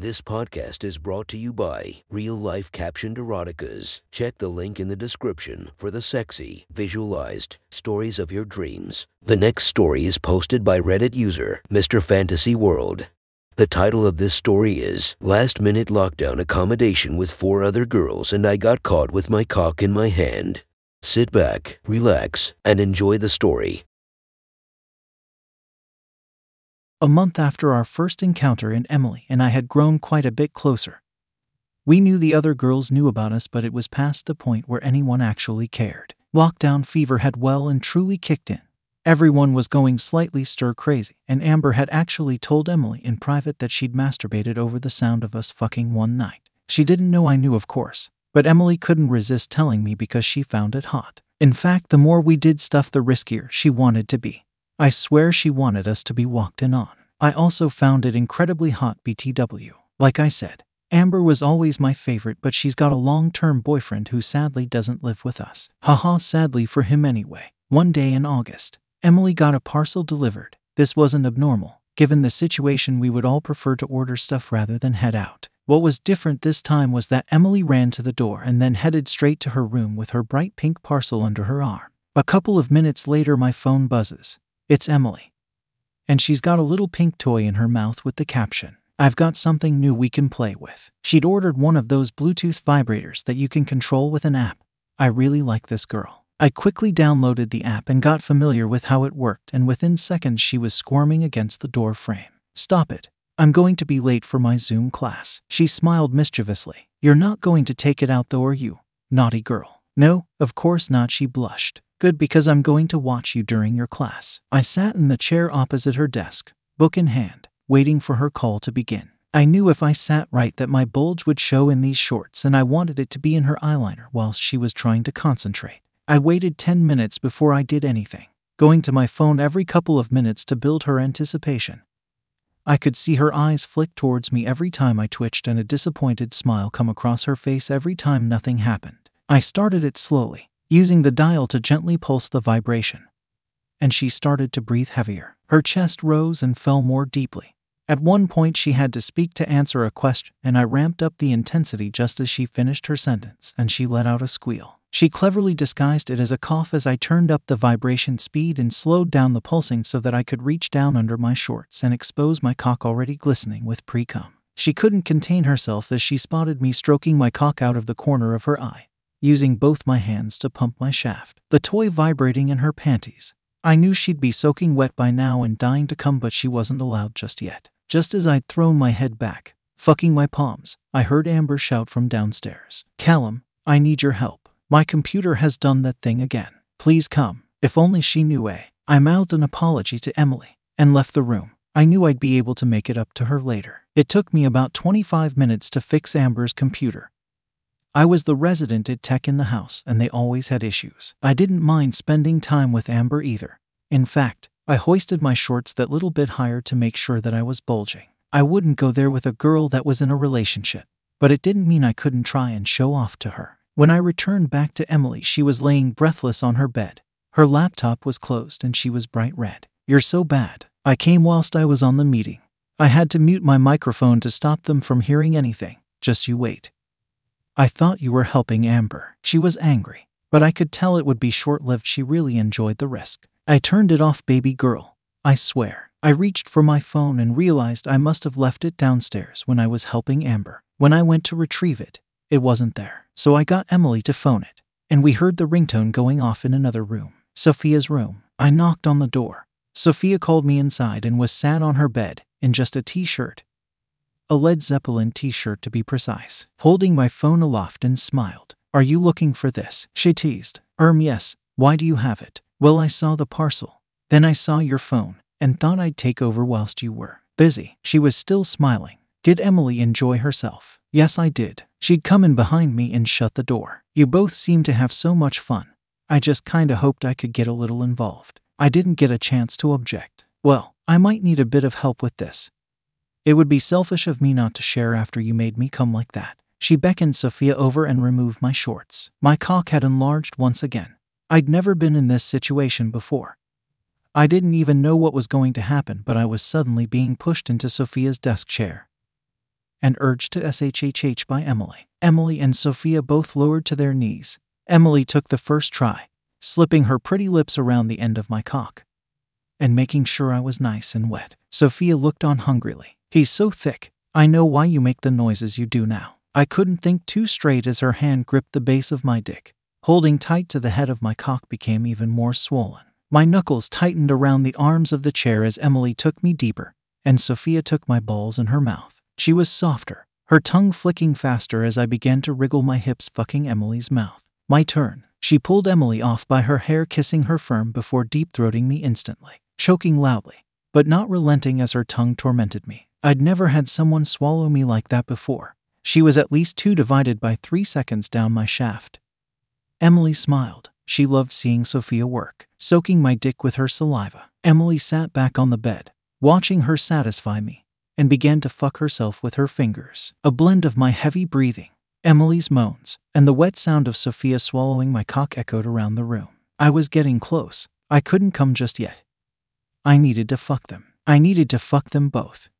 This podcast is brought to you by Real Life Captioned Eroticas. Check the link in the description for the sexy, visualized stories of your dreams. The next story is posted by Reddit user Mr. Fantasy World. The title of this story is Last Minute Lockdown Accommodation with Four Other Girls and I Got Caught with My Cock in My Hand. Sit back, relax, and enjoy the story. A month after our first encounter in Emily and I had grown quite a bit closer. We knew the other girls knew about us, but it was past the point where anyone actually cared. Lockdown fever had well and truly kicked in. Everyone was going slightly stir crazy, and Amber had actually told Emily in private that she'd masturbated over the sound of us fucking one night. She didn't know I knew, of course, but Emily couldn't resist telling me because she found it hot. In fact, the more we did stuff, the riskier she wanted to be. I swear she wanted us to be walked in on. I also found it incredibly hot BTW. Like I said, Amber was always my favorite, but she's got a long term boyfriend who sadly doesn't live with us. Haha, sadly for him anyway. One day in August, Emily got a parcel delivered. This wasn't abnormal. Given the situation, we would all prefer to order stuff rather than head out. What was different this time was that Emily ran to the door and then headed straight to her room with her bright pink parcel under her arm. A couple of minutes later, my phone buzzes. It's Emily. And she's got a little pink toy in her mouth with the caption I've got something new we can play with. She'd ordered one of those Bluetooth vibrators that you can control with an app. I really like this girl. I quickly downloaded the app and got familiar with how it worked, and within seconds she was squirming against the door frame. Stop it. I'm going to be late for my Zoom class. She smiled mischievously. You're not going to take it out though, are you? Naughty girl. No, of course not, she blushed. Good, because I'm going to watch you during your class. I sat in the chair opposite her desk, book in hand, waiting for her call to begin. I knew if I sat right that my bulge would show in these shorts, and I wanted it to be in her eyeliner whilst she was trying to concentrate. I waited 10 minutes before I did anything, going to my phone every couple of minutes to build her anticipation. I could see her eyes flick towards me every time I twitched and a disappointed smile come across her face every time nothing happened. I started it slowly, using the dial to gently pulse the vibration. And she started to breathe heavier. Her chest rose and fell more deeply. At one point, she had to speak to answer a question, and I ramped up the intensity just as she finished her sentence, and she let out a squeal. She cleverly disguised it as a cough as I turned up the vibration speed and slowed down the pulsing so that I could reach down under my shorts and expose my cock already glistening with pre cum. She couldn't contain herself as she spotted me stroking my cock out of the corner of her eye using both my hands to pump my shaft, the toy vibrating in her panties. I knew she'd be soaking wet by now and dying to come, but she wasn't allowed just yet. Just as I'd thrown my head back, fucking my palms, I heard Amber shout from downstairs Callum, I need your help. My computer has done that thing again. Please come. If only she knew A. I mouthed an apology to Emily and left the room. I knew I'd be able to make it up to her later. It took me about 25 minutes to fix Amber's computer, I was the resident at tech in the house, and they always had issues. I didn't mind spending time with Amber either. In fact, I hoisted my shorts that little bit higher to make sure that I was bulging. I wouldn't go there with a girl that was in a relationship, but it didn't mean I couldn't try and show off to her. When I returned back to Emily, she was laying breathless on her bed. Her laptop was closed and she was bright red. You're so bad. I came whilst I was on the meeting. I had to mute my microphone to stop them from hearing anything. Just you wait. I thought you were helping Amber. She was angry, but I could tell it would be short lived. She really enjoyed the risk. I turned it off, baby girl. I swear. I reached for my phone and realized I must have left it downstairs when I was helping Amber. When I went to retrieve it, it wasn't there. So I got Emily to phone it, and we heard the ringtone going off in another room. Sophia's room. I knocked on the door. Sophia called me inside and was sat on her bed in just a t shirt a Led Zeppelin t shirt to be precise, holding my phone aloft and smiled. Are you looking for this? She teased. Erm, yes. Why do you have it? Well, I saw the parcel. Then I saw your phone and thought I'd take over whilst you were busy. She was still smiling. Did Emily enjoy herself? Yes, I did. She'd come in behind me and shut the door. You both seemed to have so much fun. I just kinda hoped I could get a little involved. I didn't get a chance to object. Well, I might need a bit of help with this. It would be selfish of me not to share after you made me come like that. She beckoned Sophia over and removed my shorts. My cock had enlarged once again. I'd never been in this situation before. I didn't even know what was going to happen, but I was suddenly being pushed into Sophia's desk chair. and urged to SHHH by Emily. Emily and Sophia both lowered to their knees. Emily took the first try, slipping her pretty lips around the end of my cock and making sure I was nice and wet. Sophia looked on hungrily. He's so thick. I know why you make the noises you do now. I couldn't think too straight as her hand gripped the base of my dick. Holding tight to the head of my cock became even more swollen. My knuckles tightened around the arms of the chair as Emily took me deeper, and Sophia took my balls in her mouth. She was softer, her tongue flicking faster as I began to wriggle my hips, fucking Emily's mouth. My turn. She pulled Emily off by her hair, kissing her firm before deep throating me instantly, choking loudly, but not relenting as her tongue tormented me. I'd never had someone swallow me like that before. She was at least two divided by three seconds down my shaft. Emily smiled. She loved seeing Sophia work, soaking my dick with her saliva. Emily sat back on the bed, watching her satisfy me, and began to fuck herself with her fingers. A blend of my heavy breathing, Emily's moans, and the wet sound of Sophia swallowing my cock echoed around the room. I was getting close. I couldn't come just yet. I needed to fuck them. I needed to fuck them both.